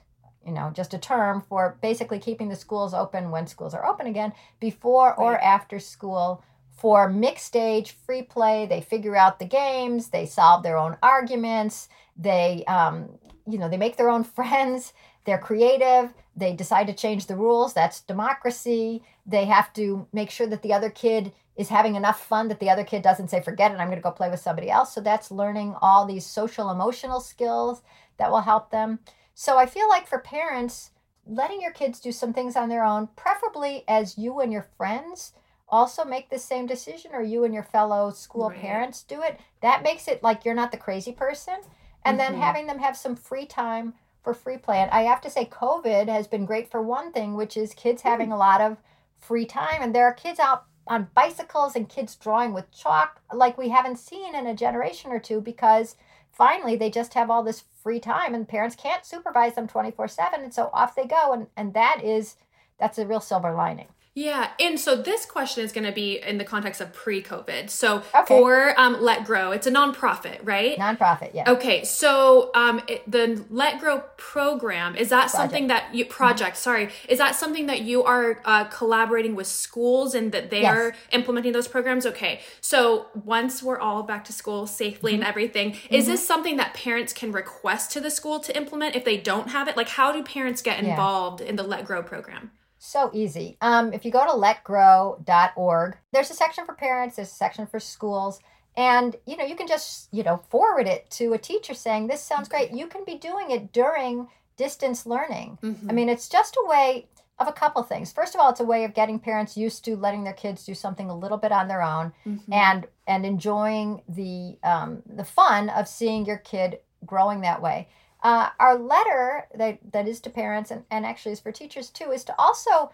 you know just a term for basically keeping the schools open when schools are open again before right. or after school for mixed age free play they figure out the games they solve their own arguments they um, you know, they make their own friends, they're creative, they decide to change the rules. That's democracy. They have to make sure that the other kid is having enough fun that the other kid doesn't say, forget it, I'm going to go play with somebody else. So that's learning all these social emotional skills that will help them. So I feel like for parents, letting your kids do some things on their own, preferably as you and your friends also make the same decision or you and your fellow school right. parents do it, that makes it like you're not the crazy person and mm-hmm. then having them have some free time for free play. And I have to say, COVID has been great for one thing, which is kids having mm. a lot of free time. And there are kids out on bicycles and kids drawing with chalk like we haven't seen in a generation or two because finally they just have all this free time and parents can't supervise them 24/7 and so off they go and and that is that's a real silver lining. Yeah, and so this question is going to be in the context of pre-COVID. So okay. for um, Let Grow, it's a nonprofit, right? Nonprofit, yeah. Okay, so um, it, the Let Grow program is that project. something that you project? Mm-hmm. Sorry, is that something that you are uh, collaborating with schools and that they yes. are implementing those programs? Okay, so once we're all back to school safely mm-hmm. and everything, mm-hmm. is this something that parents can request to the school to implement if they don't have it? Like, how do parents get involved yeah. in the Let Grow program? So easy. Um, if you go to letgrow.org, there's a section for parents, there's a section for schools, and you know you can just you know forward it to a teacher saying this sounds great. You can be doing it during distance learning. Mm-hmm. I mean, it's just a way of a couple things. First of all, it's a way of getting parents used to letting their kids do something a little bit on their own mm-hmm. and and enjoying the um, the fun of seeing your kid growing that way. Uh, our letter that, that is to parents and, and actually is for teachers too is to also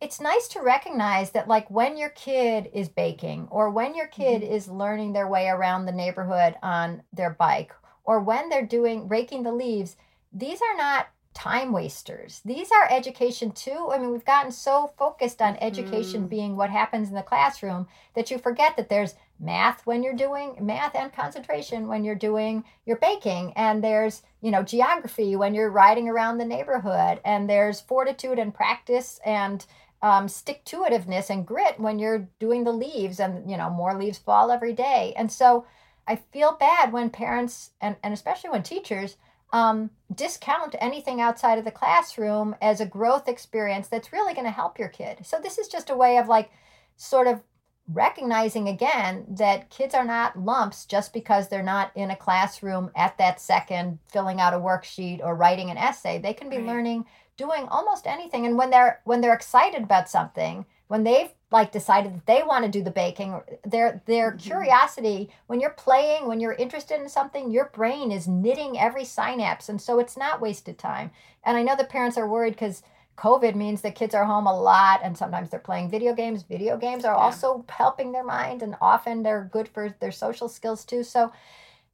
it's nice to recognize that like when your kid is baking or when your kid mm-hmm. is learning their way around the neighborhood on their bike or when they're doing raking the leaves these are not time wasters. These are education too. I mean, we've gotten so focused on education mm. being what happens in the classroom that you forget that there's math when you're doing math and concentration when you're doing your baking and there's, you know, geography when you're riding around the neighborhood and there's fortitude and practice and um, stick to itiveness and grit when you're doing the leaves and, you know, more leaves fall every day. And so I feel bad when parents and, and especially when teachers um, discount anything outside of the classroom as a growth experience that's really going to help your kid. So, this is just a way of like sort of recognizing again that kids are not lumps just because they're not in a classroom at that second filling out a worksheet or writing an essay they can be right. learning doing almost anything and when they're when they're excited about something when they've like decided that they want to do the baking their their mm-hmm. curiosity when you're playing when you're interested in something your brain is knitting every synapse and so it's not wasted time and i know the parents are worried because covid means that kids are home a lot and sometimes they're playing video games video games are yeah. also helping their mind and often they're good for their social skills too so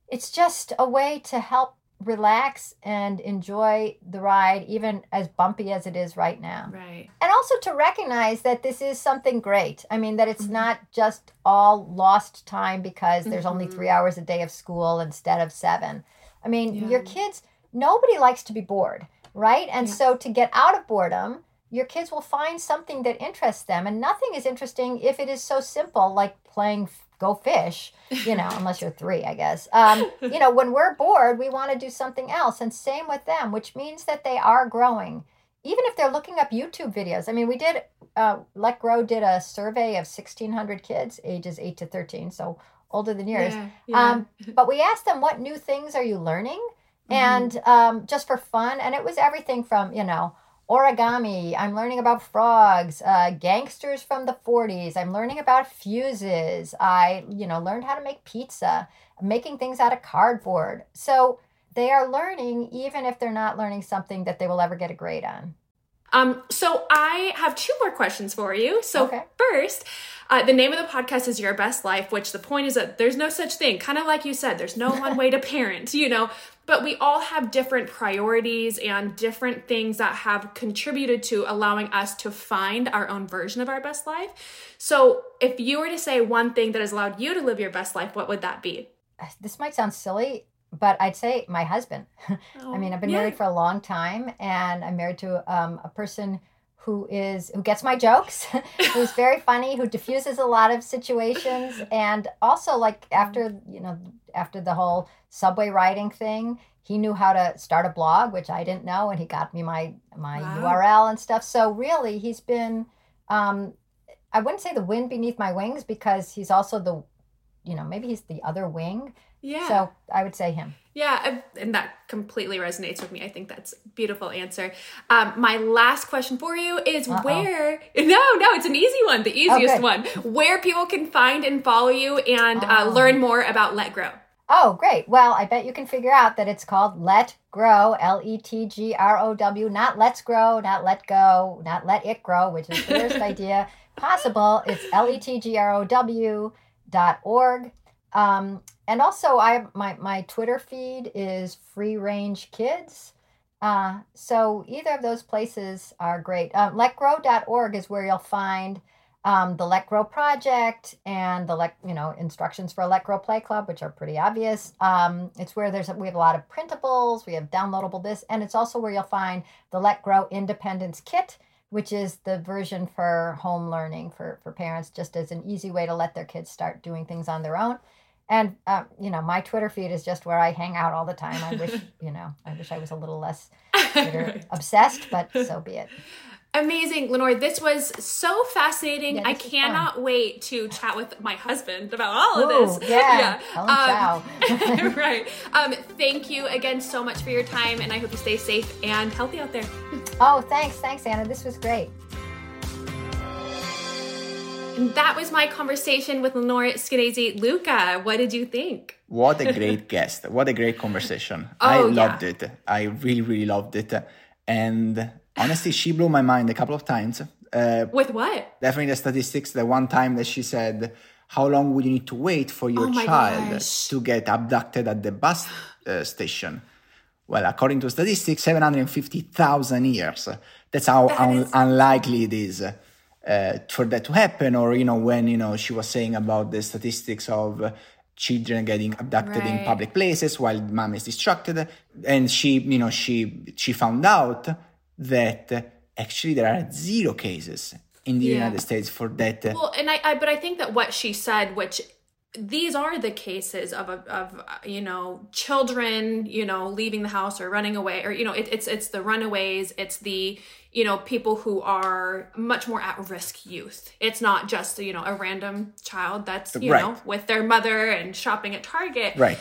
it's just a way to help relax and enjoy the ride, even as bumpy as it is right now. Right. And also to recognize that this is something great. I mean, that it's mm-hmm. not just all lost time because there's mm-hmm. only three hours a day of school instead of seven. I mean, yeah. your kids, nobody likes to be bored, right? And yeah. so to get out of boredom, your kids will find something that interests them. And nothing is interesting if it is so simple, like playing go fish, you know, unless you're three, I guess. Um, you know, when we're bored, we want to do something else. And same with them, which means that they are growing. Even if they're looking up YouTube videos. I mean, we did, uh, Let Grow did a survey of 1,600 kids, ages 8 to 13, so older than yours. Yeah, yeah. Um, but we asked them, what new things are you learning? Mm-hmm. And um, just for fun. And it was everything from, you know, origami. I'm learning about frogs, uh, gangsters from the 40s. I'm learning about fuses. I, you know, learned how to make pizza, making things out of cardboard. So they are learning even if they're not learning something that they will ever get a grade on. Um, so I have two more questions for you. So okay. first, uh, the name of the podcast is Your Best Life, which the point is that there's no such thing. Kind of like you said, there's no one way to parent, you know, but we all have different priorities and different things that have contributed to allowing us to find our own version of our best life. So if you were to say one thing that has allowed you to live your best life, what would that be? This might sound silly, but I'd say my husband. Oh, I mean, I've been yeah. married for a long time, and I'm married to um, a person who is who gets my jokes, who's very funny, who diffuses a lot of situations, and also like after you know after the whole subway riding thing, he knew how to start a blog, which I didn't know, and he got me my my wow. URL and stuff. So really, he's been. Um, I wouldn't say the wind beneath my wings because he's also the, you know, maybe he's the other wing yeah. So I would say him. Yeah, and that completely resonates with me. I think that's a beautiful answer. Um, my last question for you is Uh-oh. where? No, no, it's an easy one, the easiest one. Where people can find and follow you and uh, oh. uh, learn more about Let Grow. Oh, great. Well, I bet you can figure out that it's called Let Grow, L E T G R O W, not Let's Grow, not Let Go, not Let It Grow, which is the worst idea possible. It's L E T G R O W dot org. Um, and also, I my, my Twitter feed is Free Range Kids. Uh, so either of those places are great. Um, letgrow.org is where you'll find um, the Let Grow project and the Let you know instructions for a Let Grow Play Club, which are pretty obvious. Um, it's where there's we have a lot of printables, we have downloadable this, and it's also where you'll find the Let Grow Independence Kit, which is the version for home learning for for parents, just as an easy way to let their kids start doing things on their own. And uh, you know, my Twitter feed is just where I hang out all the time. I wish you know, I wish I was a little less Twitter obsessed, but so be it. Amazing, Lenore. This was so fascinating. Yeah, I cannot fun. wait to chat with my husband about all Ooh, of this. Yeah. yeah. Um, right. Um, thank you again so much for your time, and I hope you stay safe and healthy out there. Oh, thanks. Thanks, Anna. This was great. And that was my conversation with Lenore Skenazy. Luca, what did you think? What a great guest. What a great conversation. Oh, I loved yeah. it. I really, really loved it. And honestly, she blew my mind a couple of times. Uh, with what? Definitely the statistics. The one time that she said, How long would you need to wait for your oh child gosh. to get abducted at the bus uh, station? Well, according to statistics, 750,000 years. That's how that un- is- unlikely it is uh, for that to happen or you know when you know she was saying about the statistics of uh, children getting abducted right. in public places while mom is distracted and she you know she she found out that actually there are zero cases in the yeah. united states for that well and I, I but i think that what she said which these are the cases of, of, you know children you know leaving the house or running away or you know it, it's it's the runaways it's the you know people who are much more at risk youth it's not just you know a random child that's you right. know with their mother and shopping at target right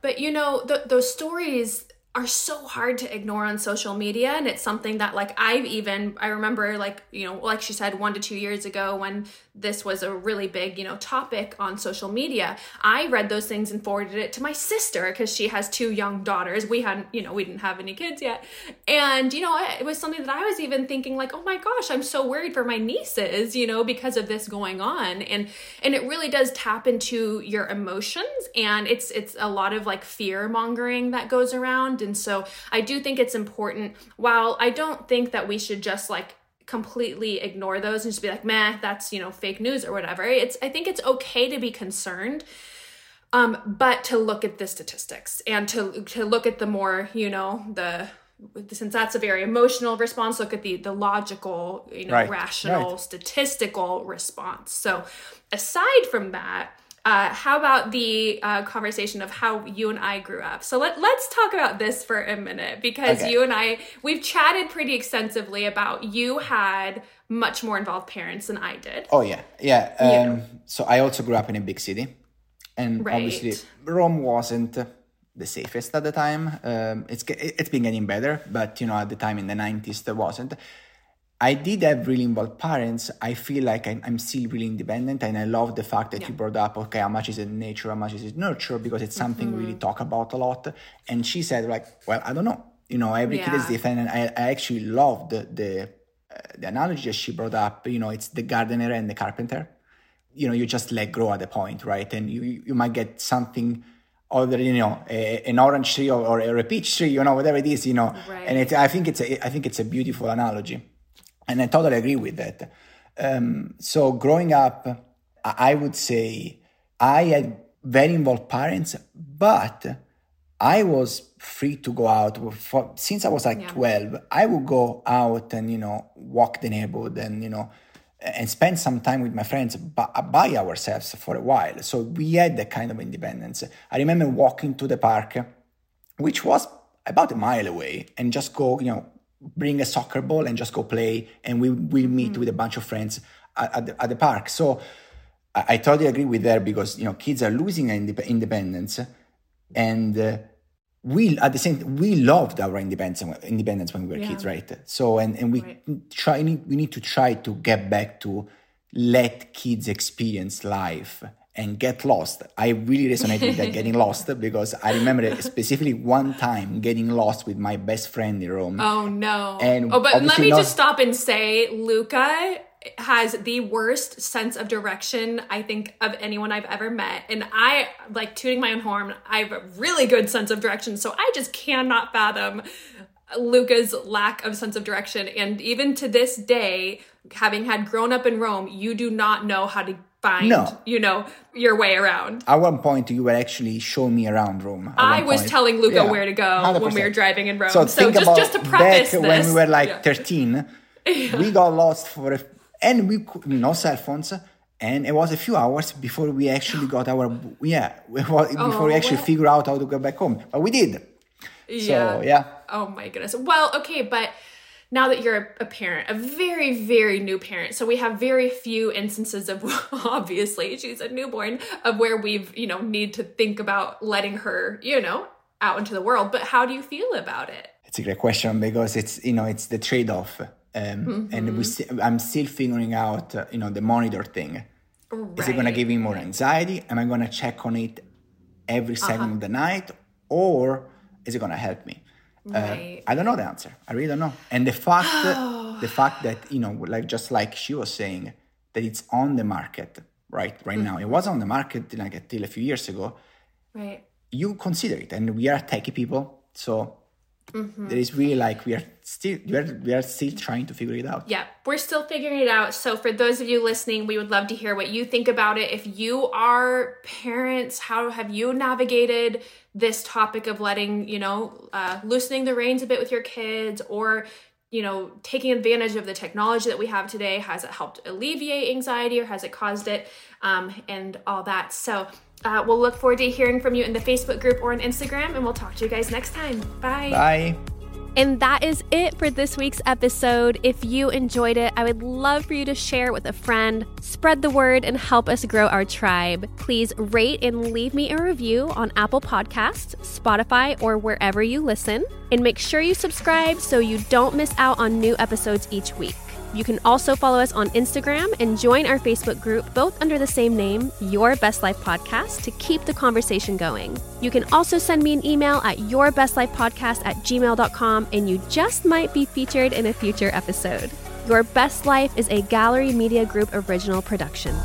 but you know the, those stories are so hard to ignore on social media and it's something that like I've even I remember like you know like she said 1 to 2 years ago when this was a really big you know topic on social media. I read those things and forwarded it to my sister cuz she has two young daughters. We hadn't you know we didn't have any kids yet. And you know it was something that I was even thinking like oh my gosh I'm so worried for my nieces you know because of this going on. And and it really does tap into your emotions and it's it's a lot of like fear mongering that goes around. And so I do think it's important. While I don't think that we should just like completely ignore those and just be like, meh, that's, you know, fake news or whatever. It's, I think it's okay to be concerned. Um, but to look at the statistics and to to look at the more, you know, the since that's a very emotional response, look at the the logical, you know, right. rational, right. statistical response. So aside from that, uh, how about the uh, conversation of how you and I grew up? So let let's talk about this for a minute because okay. you and I we've chatted pretty extensively about you had much more involved parents than I did. Oh yeah, yeah. Um, so I also grew up in a big city, and right. obviously Rome wasn't the safest at the time. Um, it's it's been getting better, but you know at the time in the nineties there wasn't. I did have really involved parents. I feel like I'm, I'm still really independent, and I love the fact that yeah. you brought up, okay, how much is it nature, how much is it nurture, because it's something mm-hmm. we really talk about a lot. And she said, like, well, I don't know. You know, every yeah. kid is different, and I, I actually love the the, uh, the analogy that she brought up. You know, it's the gardener and the carpenter. You know, you just let grow at a point, right? And you you might get something other, you know, a, an orange tree or, or, a peach tree, you know, whatever it is, you know. Right. And it, I think it's a, I think it's a beautiful analogy. And I totally agree with that. Um, so growing up, I would say I had very involved parents, but I was free to go out. For, since I was like yeah. 12, I would go out and, you know, walk the neighborhood and, you know, and spend some time with my friends by ourselves for a while. So we had that kind of independence. I remember walking to the park, which was about a mile away, and just go, you know, bring a soccer ball and just go play and we will meet mm-hmm. with a bunch of friends at, at, the, at the, park so I, I, totally agree with that because you know kids are losing independence and uh, we at the same we loved our independence independence when we were yeah. kids right so and, and we right. try we need to try to get back to let kids experience life and get lost. I really resonate with that getting lost because I remember specifically one time getting lost with my best friend in Rome. Oh no. And oh, but let me not- just stop and say Luca has the worst sense of direction I think of anyone I've ever met. And I like tooting my own horn. I have a really good sense of direction, so I just cannot fathom Luca's lack of sense of direction. And even to this day, having had grown up in Rome, you do not know how to find, No. you know, your way around. At one point, you were actually showing me around Rome. I was point. telling Luca Yeah, where to go when we were driving in Rome. So, So, think just about just to preface back this, when we were like Yeah. 13, we got lost for a, and we could, no cell phones, and it was a few hours before we actually got our yeah before we Oh, actually what? figure out how to go back home. But we did. So yeah, Oh my goodness. Well, okay, but now that you're a parent, a very, very new parent, so we have very few instances of obviously she's a newborn of where we've, you know, need to think about letting her, you know, out into the world. But how do you feel about it? it's a great question because it's you know it's the trade off, um, and we sti- I'm still figuring out uh, you know the monitor thing. Is it going to give me more anxiety? Am I going to check on it every 2nd Uh-huh. of the night, or is it going to help me? Uh, right. I don't know the answer. I really don't know. And the fact, the fact that you know, like just like she was saying, that it's on the market right right now. It was on the market like until a few years ago. right. You consider it, and we are techie people, so Mm-hmm. there is really like we are still we are we are still trying to figure it out. Yeah, we're still figuring it out. So, for those of you listening, we would love to hear what you think about it. If you are parents, how have you navigated this topic of letting, you know, uh, loosening the reins a bit with your kids or, you know, taking advantage of the technology that we have today? Has it helped alleviate anxiety or has it caused it? Um, and all that. So, uh, we'll look forward to hearing from you in the Facebook group or on Instagram, and we'll talk to you guys next time. Bye. Bye. And that is it for this week's episode. If you enjoyed it, I would love for you to share it with a friend, spread the word, and help us grow our tribe. Please rate and leave me a review on Apple Podcasts, Spotify, or wherever you listen. And make sure you subscribe so you don't miss out on new episodes each week. You can also follow us on Instagram and join our Facebook group, both under the same name, Your Best Life Podcast, to keep the conversation going. You can also send me an email at yourbestlifepodcast at gmail.com, and you just might be featured in a future episode. Your Best Life is a Gallery Media Group original production.